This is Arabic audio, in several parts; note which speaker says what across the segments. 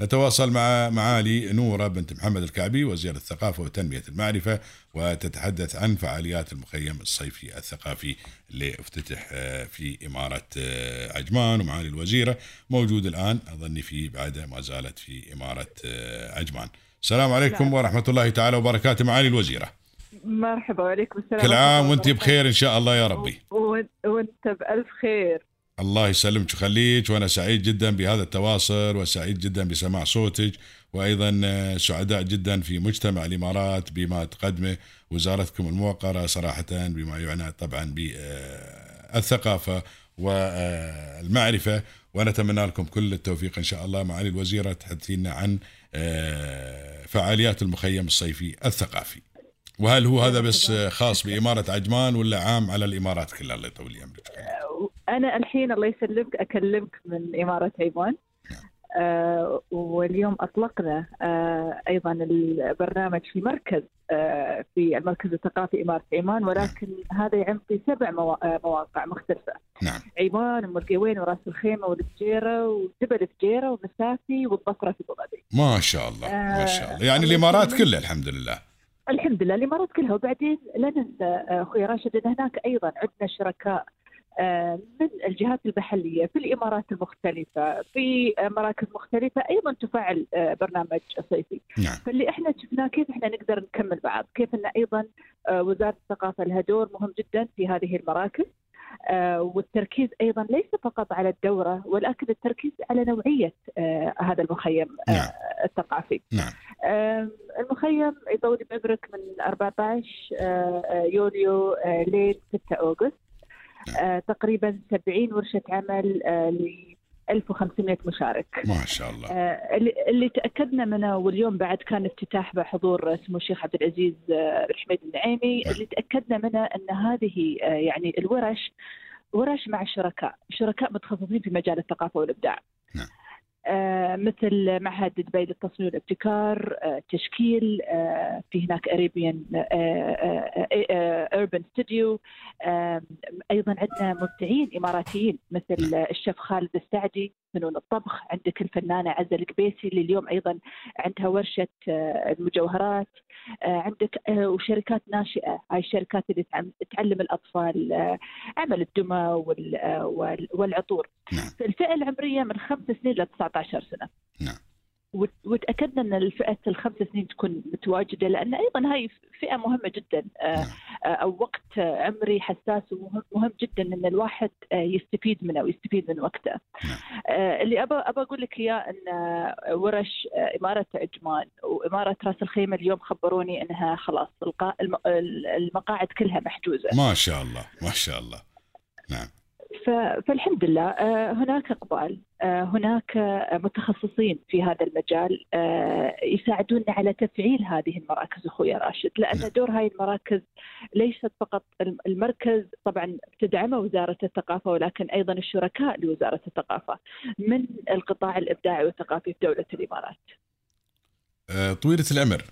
Speaker 1: نتواصل مع معالي نورة بنت محمد الكعبي وزير الثقافة وتنمية المعرفة وتتحدث عن فعاليات المخيم الصيفي الثقافي اللي افتتح آه، في إمارة آه، عجمان. ومعالي الوزيرة موجود الآن أظني في بعد ما زالت في إمارة آه، عجمان. السلام عليكم
Speaker 2: نعم.
Speaker 1: ورحمة الله تعالى وبركاته معالي الوزيرة.
Speaker 2: مرحبا وعليكم السلام
Speaker 1: كل عام
Speaker 2: وأنت
Speaker 1: بخير إن شاء الله يا ربي.
Speaker 2: وأنت بألف خير.
Speaker 1: الله يسلمك ويخليك وأنا سعيد جدا بهذا التواصل وسعيد جدا بسماع صوتك وأيضا سعداء جدا في مجتمع الإمارات بما تقدمه وزارتكم الموقرة صراحة بما يعنى طبعا بالثقافة والمعرفة ونتمنى لكم كل التوفيق إن شاء الله معالي الوزيرة تحدثينا عن آه، فعاليات المخيم الصيفي الثقافي. وهل هو هذا بس خاص بإمارة عجمان ولا عام على الإمارات كلها؟ الله يطول عمرك
Speaker 2: أنا الحين الله يسلمك أكلمك من إمارة عمان آه واليوم أطلقنا آه أيضا البرنامج في مركز آه في المركز الثقافي إمارة عمان ولكن هذا يعم في سبع موا- آه، مواقع مختلفة.
Speaker 1: نعم.
Speaker 2: عمان وأم القوين وراس الخيمة والفجيرة وجبل الفجيرة ومسافي والضفرة في أبو ظبي.
Speaker 1: ما شاء الله ما
Speaker 2: آه،
Speaker 1: شاء الله. يعني
Speaker 2: الإمارات.
Speaker 1: كلها الحمد لله.
Speaker 2: الحمد لله الإمارات كلها. وبعدين لا ننسى آه، أخوي راشد إن هناك أيضا عندنا شركاء من الجهات المحلية في الإمارات المختلفة في مراكز مختلفة أيضا تفعل آه، برنامج صيفي.
Speaker 1: نعم.
Speaker 2: فاللي إحنا شفناه كيف إحنا نقدر نكمل بعض كيف إن أيضا آه، وزارة الثقافة لها دور مهم جدا في هذه المراكز آه، والتركيز أيضا ليس فقط على الدورة ولكن التركيز على نوعية هذا المخيم
Speaker 1: نعم.
Speaker 2: الثقافي.
Speaker 1: نعم.
Speaker 2: المخيم يطول بعمرك من 14 آه، آه، يوليو لين 6 أوغست. تقريبا 70 ورشة عمل ل 1500 مشارك
Speaker 1: ما شاء الله
Speaker 2: آه، اللي اللي تأكدنا منه واليوم بعد كان افتتاح بحضور سمو الشيخ عبد العزيز آه، بن حميد النعيمي
Speaker 1: نعم.
Speaker 2: اللي تأكدنا منه أن هذه آه، يعني الورش ورش مع الشركاء، شركاء متخصصين في مجال الثقافة والإبداع.
Speaker 1: نعم.
Speaker 2: آه، مثل معهد دبي للتصميم والابتكار، آه، تشكيل، آه، في هناك اريبيان Urban Studio، أيضا عندنا مبدعين إماراتيين مثل الشيف خالد السعدي فنون الطبخ، عندك الفنانة عزة القبيسي اللي اليوم أيضا عندها ورشة المجوهرات، عندك آه، وشركات ناشئة، هاي الشركات اللي تعلم الأطفال آه، عمل الدمى وال- آه، وال- والعطور.
Speaker 1: نعم
Speaker 2: في الفئة العمرية من خمس سنين ل 19 سنة.
Speaker 1: نعم.
Speaker 2: وت- وتأكدنا أن الفئة الخمس سنين تكون متواجدة لأن أيضا هاي فئة مهمة جدا آه،
Speaker 1: نعم.
Speaker 2: آه، أو وقت عمري حساس ومهم مهم جدا أن الواحد آه، يستفيد منه ويستفيد من وقته.
Speaker 1: نعم.
Speaker 2: اللي ابى ابى أقول لك إياه أن ورش إمارة عجمان وإمارة راس الخيمة اليوم خبروني أنها خلاص المقاعد كلها محجوزة.
Speaker 1: ما شاء الله ما شاء الله نعم
Speaker 2: فالحمد لله آه، هناك إقبال آه، هناك متخصصين في هذا المجال آه، يساعدونا على تفعيل هذه المراكز أخوي راشد لأن
Speaker 1: نعم.
Speaker 2: دور هاي المراكز ليست فقط الم- المركز طبعا تدعمه وزارة الثقافة ولكن أيضا الشركاء لوزارة الثقافة من القطاع الإبداعي والثقافي في دولة
Speaker 1: الإمارات. طويلة العمر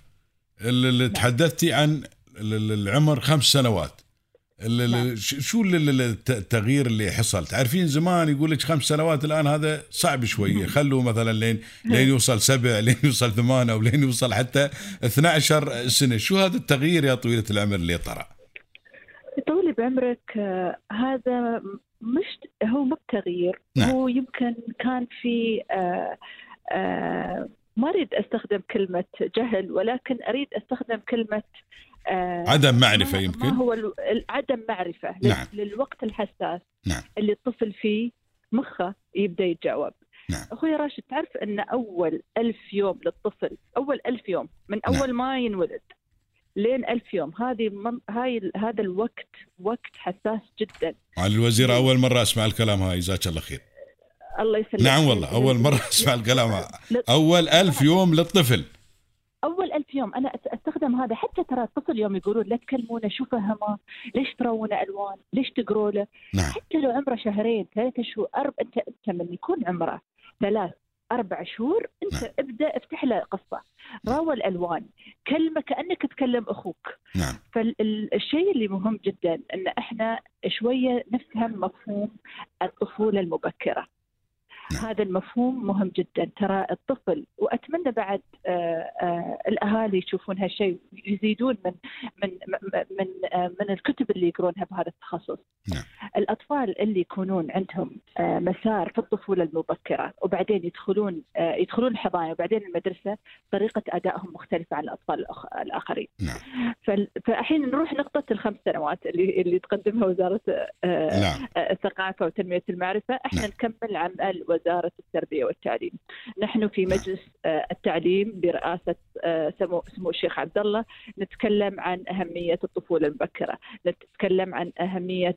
Speaker 1: تحدثتي عن ال- ال- العمر خمس سنوات شو ال- الت- التغيير اللي حصل؟ تعرفين زمان يقول لك خمس سنوات الآن هذا صعب شوية. خلوا مثلا لين لين يوصل سبع لين يوصل ثمان أو لين يوصل حتى 12 سنة. شو هذا التغيير يا طويلة العمر اللي طرأ؟
Speaker 2: طولي بعمرك آه، هذا مش هو مو بتغيير
Speaker 1: نعم.
Speaker 2: هو يمكن كان في آه، آه، ما أريد أستخدم كلمة جهل ولكن أريد أستخدم كلمة
Speaker 1: عدم معرفة
Speaker 2: ما-
Speaker 1: يمكن
Speaker 2: ما هو عدم معرفة لل-
Speaker 1: نعم.
Speaker 2: للوقت الحساس
Speaker 1: نعم.
Speaker 2: اللي الطفل فيه مخه يبدأ يتجاوب
Speaker 1: نعم.
Speaker 2: أخوي راشد تعرف أن أول ألف يوم للطفل أول ألف يوم من
Speaker 1: نعم.
Speaker 2: أول ما ينولد لين ألف يوم هذه من هاي هذا الوقت وقت حساس جدا
Speaker 1: على الوزير أول مرة أسمع الكلام هاي جزاك الله خير
Speaker 2: الله يسلمك
Speaker 1: نعم والله أول مرة أسمع الكلام هاي. أول ألف يوم للطفل
Speaker 2: يوم أنا أستخدم هذا حتى ترى الطفل يوم يقولون لا تكلمونه شو فهمه ليش تروونه ألوان؟ ليش تقروا له
Speaker 1: نعم.
Speaker 2: حتى لو عمره شهرين ثلاثة شهور أرب... انت أنت من يكون عمره ثلاث أربع شهور أنت
Speaker 1: نعم.
Speaker 2: ابدأ افتح له قصة. راوى الألوان. كلمة كأنك تكلم أخوك.
Speaker 1: نعم.
Speaker 2: فالشيء اللي مهم جدا إن إحنا شوية نفهم مفهوم الطفولة المبكرة. نعم. هذا المفهوم مهم جدا ترى الطفل وأتمنى بعد آآ آآ الأهالي يشوفون هالشيء يزيدون من من من من الكتب اللي يقرونها بهذا التخصص نعم. الأطفال اللي يكونون عندهم مسار في الطفولة المبكرة وبعدين يدخلون يدخلون الحضانة وبعدين المدرسة طريقة أدائهم مختلفة عن الأطفال الآخرين نعم. فالحين نروح نقطة الخمس سنوات اللي اللي تقدمها وزارة نعم. الثقافة وتنمية المعرفة إحنا نعم. نكمل عمل وزارة التربية والتعليم نحن في. مجلس التعليم برئاسة سمو سمو الشيخ عبد الله نتكلم عن أهمية الطفولة المبكرة نتكلم عن أهمية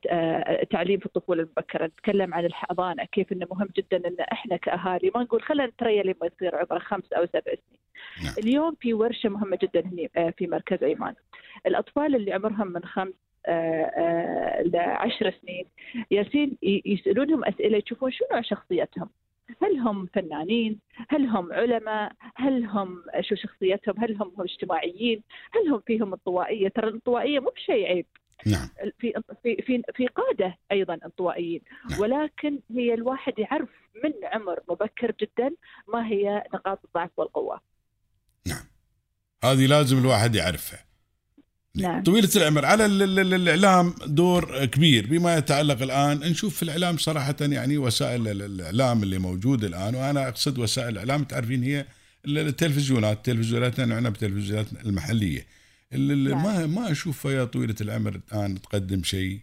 Speaker 2: التعليم في الطفولة المبكرة نتكلم عن الحضانة كيف إنه مهم جدا إن إحنا كأهالي ما نقول خلينا نتريا لما يصير عمره خمس أو سبع سنين نعم. اليوم في ورشة مهمة جدا هنا في مركز أيمان الأطفال اللي عمرهم من خمس لعشر سنين ياسين يسألونهم أسئلة يشوفون شنو شخصيتهم هل هم فنانين؟ هل هم علماء؟ هل هم شو شخصيتهم؟ هل هم اجتماعيين؟ هل هم فيهم انطوائيه؟ ترى الانطوائيه مو بشيء عيب. نعم. في في في في قادة أيضا انطوائيين نعم. ولكن هي الواحد يعرف من عمر مبكر جدا ما هي نقاط الضعف والقوة.
Speaker 1: نعم. هذه لازم الواحد يعرفها. نعم. طويلة العمر. على الإعلام دور كبير بما يتعلق الآن. نشوف في الإعلام صراحة يعني وسائل الإعلام اللي موجودة الآن. وأنا أقصد وسائل الإعلام تعرفين هي التلفزيونات. التلفزيونات نعنى بالتلفزيونات المحلية. اللي نعم. ما ما أشوف يا طويلة العمر الآن تقدم شيء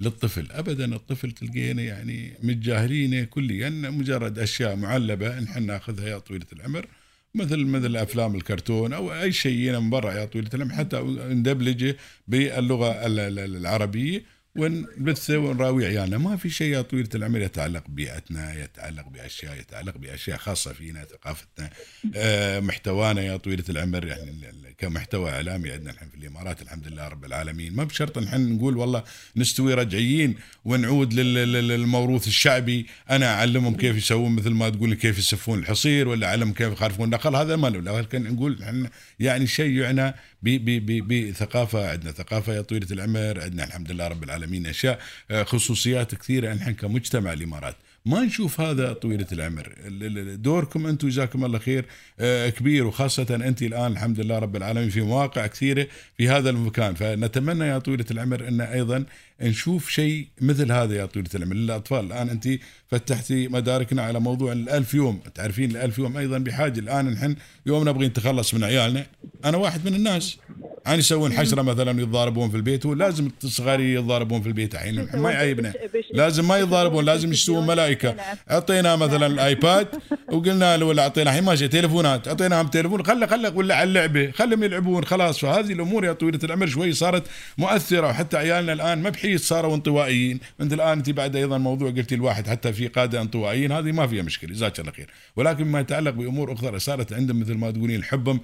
Speaker 1: للطفل. ابدا الطفل تلقينا يعني متجاهلينه كليا مجرد أشياء معلبة نحن ناخذها يا طويلة العمر. مثل مثل أفلام الكرتون أو أي شيء من برا يا طويل العمر حتى ندبلجه باللغة العربية. ونبثه ونراوي عيالنا؟ ما في شيء يا طويلة العمر يتعلق ببيئتنا يتعلق بأشياء يتعلق بأشياء خاصة فينا ثقافتنا. آه محتوانا يا طويلة العمر يعني كمحتوى إعلامي عندنا الحين في الإمارات الحمد لله رب العالمين. ما بشرط نحن نقول والله نستوي رجعيين ونعود للموروث الشعبي. أنا أعلمهم كيف يسوون مثل ما تقول كيف يسفون الحصير ولا أعلمهم كيف يخالفون النقل هذا ما له لكن نقول يعني شيء يعنى بثقافة عندنا ثقافة يا طويلة العمر عندنا الحمد لله رب العالمين أشياء آه، خصوصيات كثيرة نحن كمجتمع الإمارات. ما نشوف هذا طويلة العمر. دوركم أنتم جزاكم الله خير آه، كبير وخاصة أنت الآن الحمد لله رب العالمين في مواقع كثيرة في هذا المكان. فنتمنى يا طويلة العمر أن أيضا نشوف شيء مثل هذا يا طويلة العمر للأطفال. الآن أنت فتحتي مداركنا على موضوع الألف يوم. تعرفين الألف يوم أيضا بحاجة. الآن نحن يوم نبغي نتخلص من عيالنا. أنا واحد من الناس. عن يسوون حشرة مثلا يتضاربون في البيت ولازم الصغار يتضاربون في البيت. الحين ما يعيبنا. لازم ما يتضاربون لازم يشترون ملائكة. أعطينا مثلا الآيباد وقلنا له ولا أعطينا. الحين ماشي تليفونات. اعطيناهم تليفون خله خله ولا على اللعبة. خلهم يلعبون. خلاص. فهذه الأمور يا طويلة العمر شوي صارت مؤثرة. وحتى عيالنا الآن ما بحيث صاروا انطوائيين. انت الآن انت بعد أيضا موضوع قلتي الواحد حتى في قادة انطوائيين هذه ما فيها مشكلة جزاك الله خير. ولكن ما يتعلق بأمور أخرى صارت عندهم مثل ما تقولين حبهم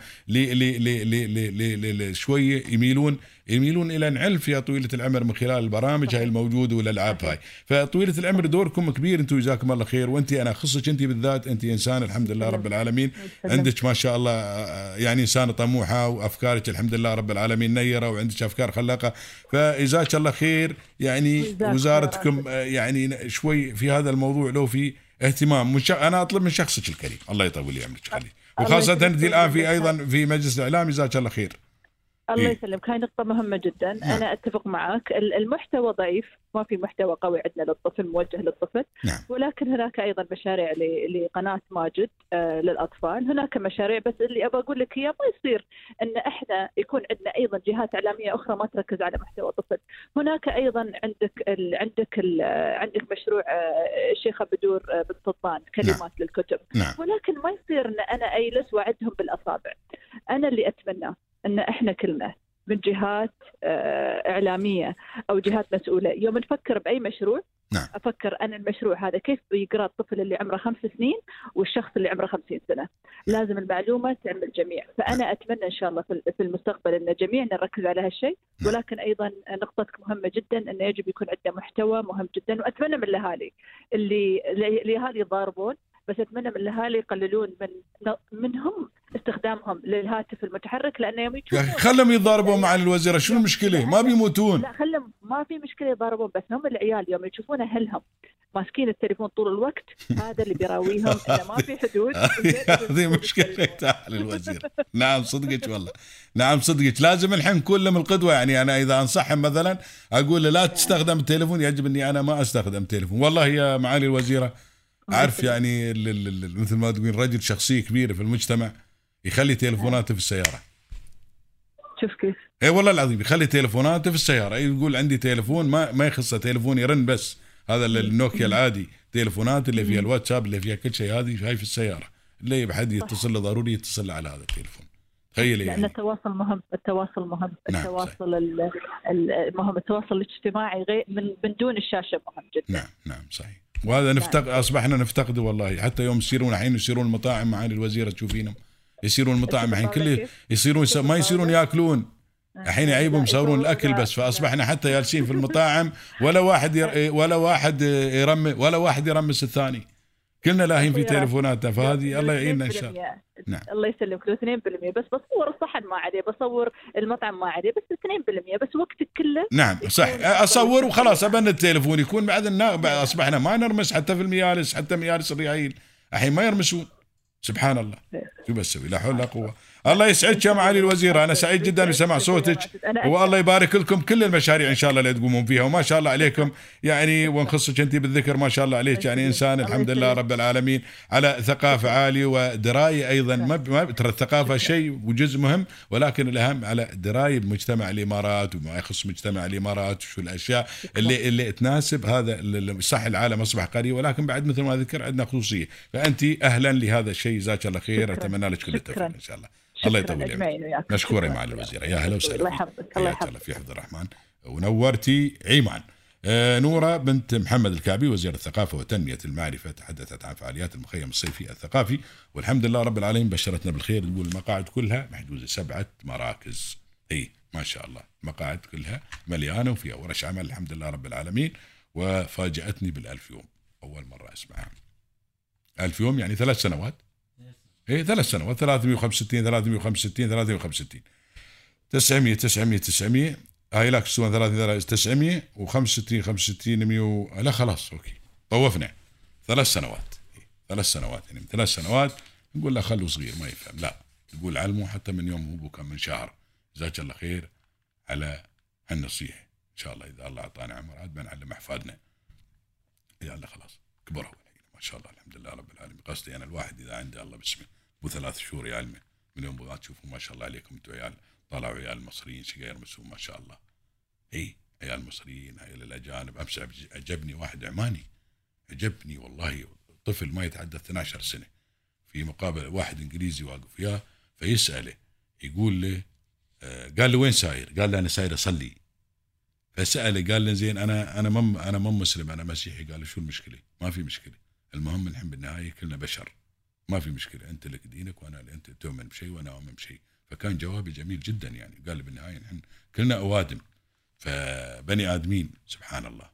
Speaker 1: شوية يميلون يميلون إلى نعلف يا طويلة العمر من خلال البرامج هاي الموجودة والألعاب هاي. فطويلة العمر دوركم كبير أنتم جزاكم الله خير. وانت أنا خصك انت بالذات انت إنسان الحمد لله رب العالمين. عندك ما شاء الله يعني انسانه طموحة وأفكارك الحمد لله رب العالمين نيرة وعندك أفكار خلاقه فجزاك الله خير. يعني وزارتكم يعني شوي في هذا الموضوع لو في اهتمام. من أنا أطلب من شخصك الكريم. الله يطول لي عمرك خلي وخاصة انت الآن في أيضا في مجلس الإعلام جزاك الله خير.
Speaker 2: الله إيه. يسلمك هاي نقطة مهمة جدا نعم. أنا أتفق معك المحتوى ضعيف ما في محتوى قوي عندنا للطفل موجه للطفل نعم. ولكن هناك أيضا مشاريع لقناة ماجد آه للأطفال هناك مشاريع بس اللي أبغى أقول لك إياه ما يصير أن إحنا يكون عندنا أيضا جهات إعلامية أخرى ما تركز على محتوى الطفل هناك أيضا عندك ال عندك ال عندك مشروع آه الشيخة بدور آه بن سلطان كلمات نعم. للكتب نعم. ولكن ما يصير أن أنا أجلس وأعدهم بالأصابع أنا اللي أتمناه إن إحنا كلنا من جهات إعلامية أو جهات مسؤولة يوم نفكر بأي مشروع نعم. أفكر أنا المشروع هذا كيف بيقرأ الطفل اللي عمره خمس سنين والشخص اللي عمره خمسين سنة لازم المعلومة تعمل الجميع فأنا نعم. أتمنى إن شاء الله في المستقبل إن الجميع نركز على هالشيء نعم. ولكن أيضا نقطتك مهمة جدا انه يجب يكون عندنا محتوى مهم جدا وأتمنى من الأهالي اللي الاهالي يضاربون بس أتمنى من الأهالي يقللون من منهم استخدامهم للهاتف المتحرك لأنه يوم
Speaker 1: يا أخي خلهم يتضاربوا مع الوزيرة شو المشكلة؟ ما بيموتون.
Speaker 2: لا خلهم ما في مشكلة يضاربون بس هم العيال يوم يشوفون أهلهم ماسكين التليفون طول الوقت هذا اللي بيراويهم انه ما في حدود
Speaker 1: هذه مشكلة تعال الوزير نعم صدقك والله. نعم صدقك. لازم الحين نكون لهم القدوه يعني أنا إذا أنصحهم مثلا أقول له لا تستخدم التليفون يجب إني أنا ما أستخدم تليفون والله يا معالي الوزيرة اعرف يعني مثل ما تقول رجل شخصية كبيرة في المجتمع يخلي تليفوناته في السيارة.
Speaker 2: شوف كيف.
Speaker 1: اي والله العظيم يخلي تليفوناته في السيارة. يقول عندي تليفون ما ما يخصه تليفون يرن بس. هذا ال- النوكيا العادي تليفونات اللي فيها الواتساب اللي فيها كل شيء هذه هاي في السيارة. اللي بحد يتصل له ضروري يتصل على هذا التليفون. تخيلي
Speaker 2: لأن
Speaker 1: يعني.
Speaker 2: التواصل مهم التواصل مهم.
Speaker 1: نعم،
Speaker 2: التواصل ال- ال- مهم. التواصل الاجتماعي غير من من دون الشاشة مهم جدا.
Speaker 1: نعم نعم صحيح. وهذا نفتقد اصبحنا نفتقده والله. حتى يوم يصيرون الحين يصيرون المطاعم معالي الوزيره تشوفينهم. يصيرون المطاعم الحين كله يصيرون يس- ما يصيرون ياكلون. الحين يعيبهم يصورون الأكل بس. فاصبحنا حتى جالسين في المطاعم ولا واحد ير... ولا واحد يرم ولا واحد يرمس الثاني. كلنا لاهين في تليفوناتنا فهذه الله يعيننا إن شاء الله. نعم.
Speaker 2: الله يسلمك لو 2% بس بصور الصحن ما عليه بصور المطعم ما عليه بس 2% بس وقتك كله
Speaker 1: نعم صح. أصور وخلاص أبن التليفون يكون بعد أصبحنا ما نرمس حتى في الميالس حتى ميالس الريايل. الحين ما يرمسون سبحان الله. شو بسوي؟ لا حول ولا قوة. الله يسعدك يا معالي الوزيره أنا سعيد جدا بسمع صوتك. والله يبارك لكم كل المشاريع إن شاء الله اللي تقومون فيها. وما شاء الله عليكم. يعني ونخصك أنت بالذكر ما شاء الله عليك. يعني إنسان الحمد لله رب العالمين على ثقافة عالية ودرايه أيضا. ما ترى الثقافة شيء وجزء مهم ولكن الأهم على دراية بمجتمع الإمارات وما يخص مجتمع الإمارات وشو الأشياء اللي اللي تناسب. هذا صح العالم أصبح قريب. ولكن بعد مثل ما ذكر عندنا خصوصية. فأنت أهلا لهذا الشيء. جزاك الله خير. أتمنى لك كل التوفيق. إن شاء الله. الله يطول عمرك.
Speaker 2: أجمعين وياكم.
Speaker 1: مشكورة يا هلا وسهلا
Speaker 2: الله. يحفظك الله يحفظك.
Speaker 1: في حفظ الرحمن. ونورتي عيمان. آه، نورة بنت محمد الكعبي وزير الثقافة وتنمية المعرفة تحدثت عن فعاليات المخيم الصيفي الثقافي. والحمد لله رب العالمين بشرتنا بالخير. تقول المقاعد كلها محجوزة سبعة مراكز. إي ما شاء الله. المقاعد كلها مليانة وفيها ورش عمل الحمد لله رب العالمين. وفاجأتني بالألف يوم. أول مرة أسمعها. ألف يوم يعني ثلاث سنوات. إيه ثلاث سنوات 365 365 365 900 900 900 هاي لك تسوون 3 900 و65 65 100 و... لا خلاص أوكي. طوفنا. ثلاث سنوات. ثلاث سنوات يعني من ثلاث سنوات. نقول له خلوه صغير ما يفهم. لا نقول علمه حتى من يوم هو كم من شهر. جزاك الله خير على هالنصيحة. إن شاء الله إذا الله أعطانا عمر عاد بنعلم أحفادنا. يا الله خلاص كبروا. ما شاء الله الحمد لله رب العالمين. قصدي أنا الواحد إذا عنده الله باسمه ابو ثلاث شهور يعلمه من يوم ما تشوفوا ما شاء الله عليكم أنتم عيال. طلعوا عيال المصريين سجاير مسوم ما شاء الله. إي عيال المصريين عيال الاجانب امس عج- عجبني واحد عماني. عجبني والله. طفل ما يتعدى 12 سنة. في مقابله واحد إنجليزي واقف وياه فيسأله يقول له آه، قال له وين ساير؟ قال له أنا ساير أصلي. فسأله قال له زين أنا أنا مم أنا مو مسلم أنا مسيحي. قال له شو المشكلة؟ ما في مشكلة. المهم الحين بالنهاية كلنا بشر. ما في مشكلة أنت لك دينك وأنا أنت تؤمن بشيء وأنا أؤمن بشيء. فكان جوابي جميل جدا يعني قال بالنهاية نحن كلنا أوادم فبني آدمين سبحان الله.